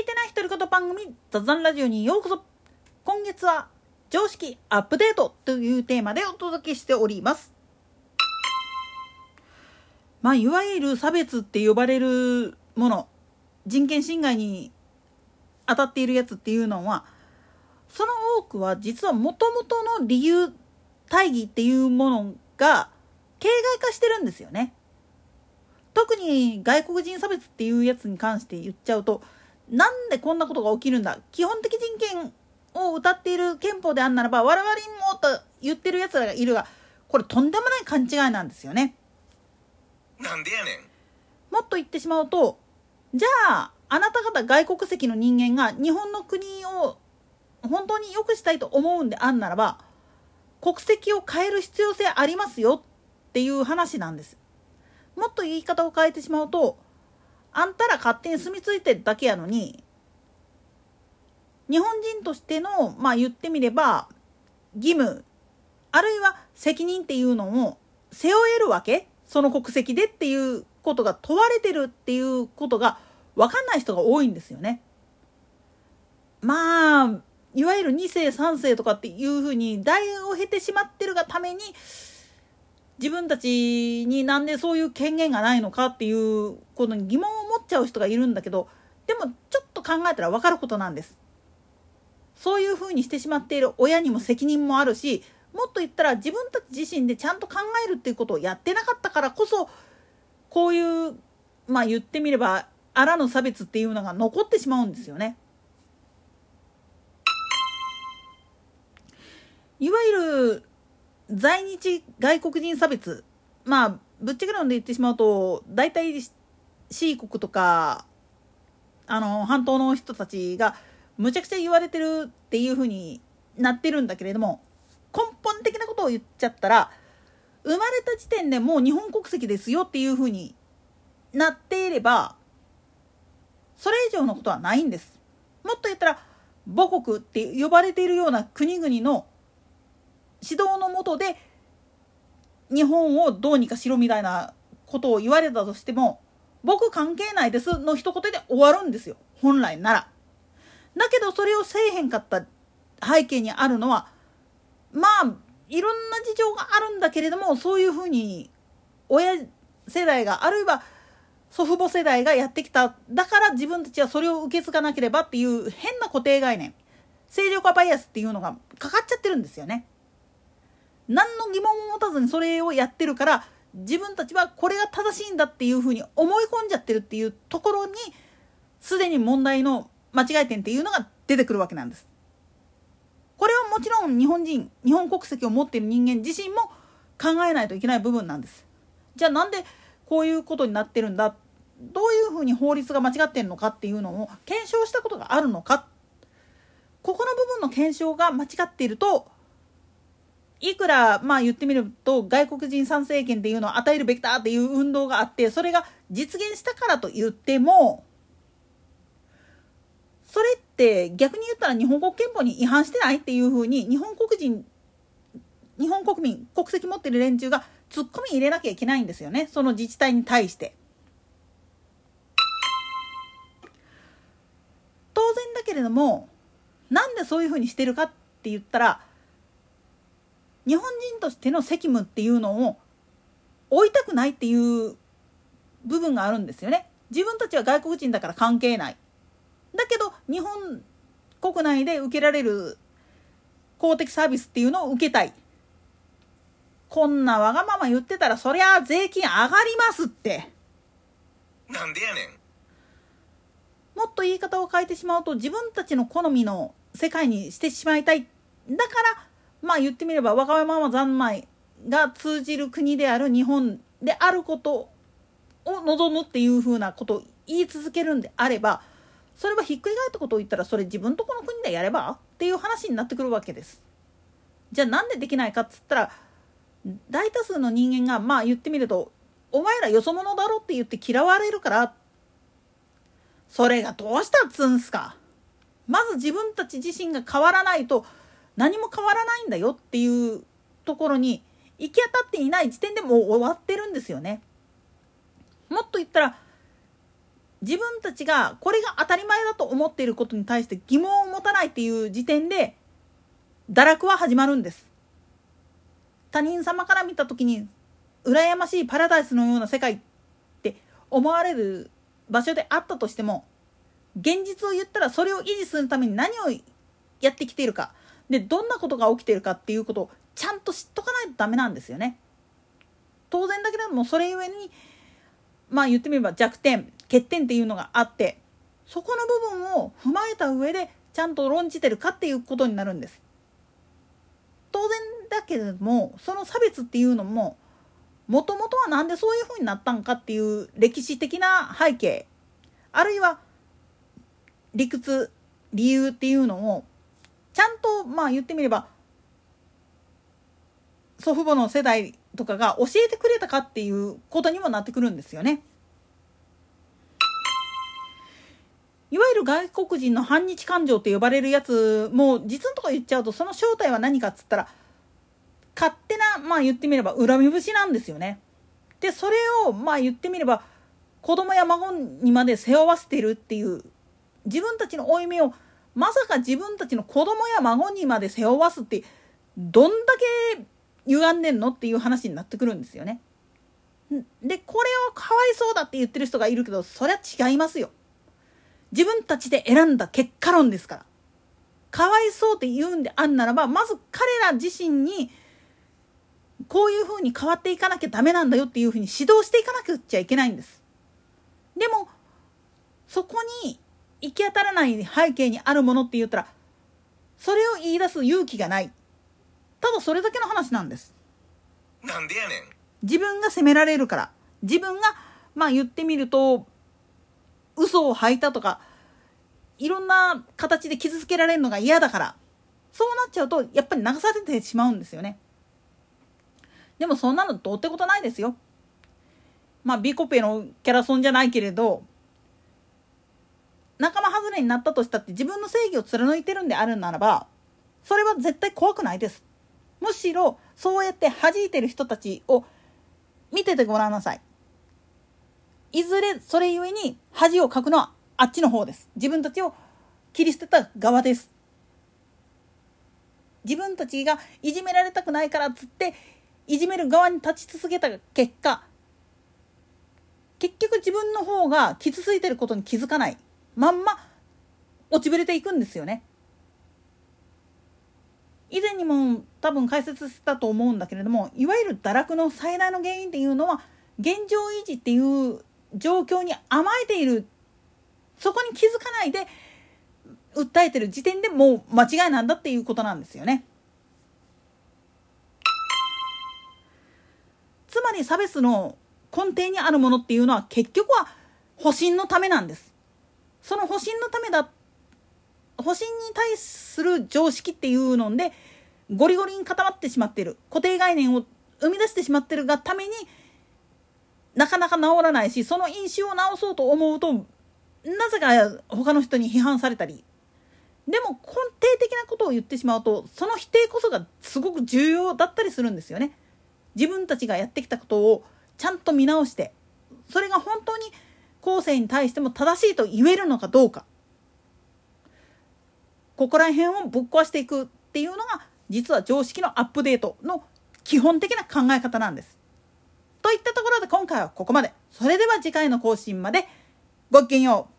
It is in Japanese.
いてない独り言番組雑談ラジオにようこそ今月は常識アップデートというテーマでお届けしておりますまあいわゆる差別って呼ばれるもの人権侵害に当たっているやつっていうのはその多くは実はもともとの理由大義っていうものが形骸化してるんですよね。特に外国人差別っていうやつに関して言っちゃうとなんでこんなことが起きるんだ基本的人権を歌っている憲法であんならば我々にもと言ってるやつらがいるがこれとんでもない勘違いなんですよね。なんでやねんもっと言ってしまうとじゃああなた方外国籍の人間が日本の国を本当に良くしたいと思うんであんならば国籍を変える必要性ありますよっていう話なんです。もっと言い方を変えてしまうとあんたら勝手に住み着いてるだけやのに日本人としてのまあ言ってみれば義務あるいは責任っていうのを背負えるわけ？その国籍でっていうことが問われてるっていうことが分かんない人が多いんですよね。まあいわゆる2世3世とかっていうふうに代を経てしまってるがために自分たちになんでそういう権限がないのかっていうことに疑問を持っちゃう人がいるんだけどでもちょっと考えたら分かることなんです。そういうふうにしてしまっている親にも責任もあるしもっと言ったら自分たち自身でちゃんと考えるっていうことをやってなかったからこそこういうまあ言ってみればあらぬ差別っていうのが残ってしまうんですよね。いわゆる在日外国人差別まあぶっちゃけ論で言ってしまうと大体 C 国とかあの半島の人たちがむちゃくちゃ言われてるっていうふうになってるんだけれども根本的なことを言っちゃったら生まれた時点でもう日本国籍ですよっていうふうになっていればそれ以上のことはないんです。もっと言ったら母国って呼ばれているような国々の指導のもとで日本をどうにかしろみたいなことを言われたとしても僕関係ないですの一言で終わるんですよ本来なら。だけどそれをせえへんかった背景にあるのはまあいろんな事情があるんだけれどもそういうふうに親世代があるいは祖父母世代がやってきただから自分たちはそれを受け継がなければっていう変な固定概念正常化バイアスっていうのがかかっちゃってるんですよね。何の疑問も持たずにそれをやってるから自分たちはこれが正しいんだっていうふうに思い込んじゃってるっていうところにすでに問題の間違い点っていうのが出てくるわけなんです。これはもちろん日本人日本国籍を持っている人間自身も考えないといけない部分なんです。じゃあなんでこういうことになってるんだ？どういうふうに法律が間違ってるのかっていうのを検証したことがあるのかここの部分の検証が間違っているといくらまあ言ってみると外国人参政権っていうのを与えるべきだっていう運動があってそれが実現したからと言ってもそれって逆に言ったら日本国憲法に違反してないっていうふうに日本国人日本国民国籍持ってる連中がツッコミ入れなきゃいけないんですよねその自治体に対して。当然だけれどもなんでそういうふうにしてるかって言ったら日本人としての責務っていうのを負いたくないっていう部分があるんですよね。自分たちは外国人だから関係ない。だけど日本国内で受けられる公的サービスっていうのを受けたい。こんなわがまま言ってたらそりゃ税金上がりますって。なんでやねん。もっと言い方を変えてしまうと自分たちの好みの世界にしてしまいたい。だからまあ言ってみればわがまま三昧が通じる国である日本であることを望むっていうふうなことを言い続けるんであればそれはひっくり返ったことを言ったらそれ自分とこの国でやればっていう話になってくるわけです。じゃあなんでできないかっつったら大多数の人間がまあ言ってみると「お前らよそ者だろ」って言って嫌われるからそれがどうしたっつうんすか。まず自分たち自身が変わらないと何も変わらないんだよっていうところに行き当たっていない時点でもう終わってるんですよね。もっと言ったら自分たちがこれが当たり前だと思っていることに対して疑問を持たないっていう時点で堕落は始まるんです他人様から見た時に羨ましいパラダイスのような世界って思われる場所であったとしても現実を言ったらそれを維持するために何をやってきているかでどんなことが起きてるかっていうことをちゃんと知っとかないとダメなんですよね。当然だけれどもそれゆえにまあ言ってみれば弱点欠点っていうのがあってそこの部分を踏まえた上でちゃんと論じてるかっていうことになるんです。当然だけれどもその差別っていうのももともとは何でそういうふうになったんかっていう歴史的な背景あるいは理屈理由っていうのをちゃんとまあ言ってみれば祖父母の世代とかが教えてくれたかっていうことにもなってくるんですよね。いわゆる外国人の反日感情って呼ばれるやつも実のとこ言っちゃうとその正体は何かっつったら勝手なまあ言ってみれば恨み節なんですよね。でそれをまあ言ってみれば子供や孫にまで背負わせてるっていう自分たちの負い目をまさか自分たちの子供や孫にまで背負わすってどんだけ歪んでんのっていう話になってくるんですよね。でこれをかわいそうだって言ってる人がいるけどそりゃ違いますよ。自分たちで選んだ結果論ですから。かわいそうって言うんであんならばまず彼ら自身にこういうふうに変わっていかなきゃダメなんだよっていうふうに指導していかなくちゃいけないんです。でもそこに行き当たらない背景にあるものって言ったらそれを言い出す勇気がない。ただそれだけの話なんです。なんでやねん。自分が責められるから。自分がまあ言ってみると嘘を吐いたとかいろんな形で傷つけられるのが嫌だから。そうなっちゃうとやっぱり流されてしまうんですよね。でもそんなのどうってことないですよ。まあビコペのキャラソンじゃないけれど仲間外れになったとしたって自分の正義を貫いてるんであるならばそれは絶対怖くないです。むしろそうやって弾いてる人たちを見ててごらんなさい。いずれそれゆえに恥をかくのはあっちの方です。自分たちを切り捨てた側です。自分たちがいじめられたくないからっつっていじめる側に立ち続けた結果結局自分の方が傷ついてることに気づかない。まんま落ちぶれていくんですよね。以前にも多分解説したと思うんだけれどもいわゆる堕落の最大の原因っていうのは現状維持っていう状況に甘えているそこに気づかないで訴えてる時点でもう間違いなんだっていうことなんですよね。つまり差別の根底にあるものっていうのは結局は保身のためなんです。その保身のためだ保身に対する常識っていうのでゴリゴリに固まってしまっている固定概念を生み出してしまってるがためになかなか治らないしその因子を治そうと思うとなぜか他の人に批判されたりでも根底的なことを言ってしまうとその否定こそがすごく重要だったりするんですよね。自分たちがやってきたことをちゃんと見直してそれが本当に後世に対しても正しいと言えるのかどうかここら辺をぶっ壊していくっていうのが実は常識のアップデートの基本的な考え方なんです。といったところで今回はここまで。それでは次回の更新までごきげんよう。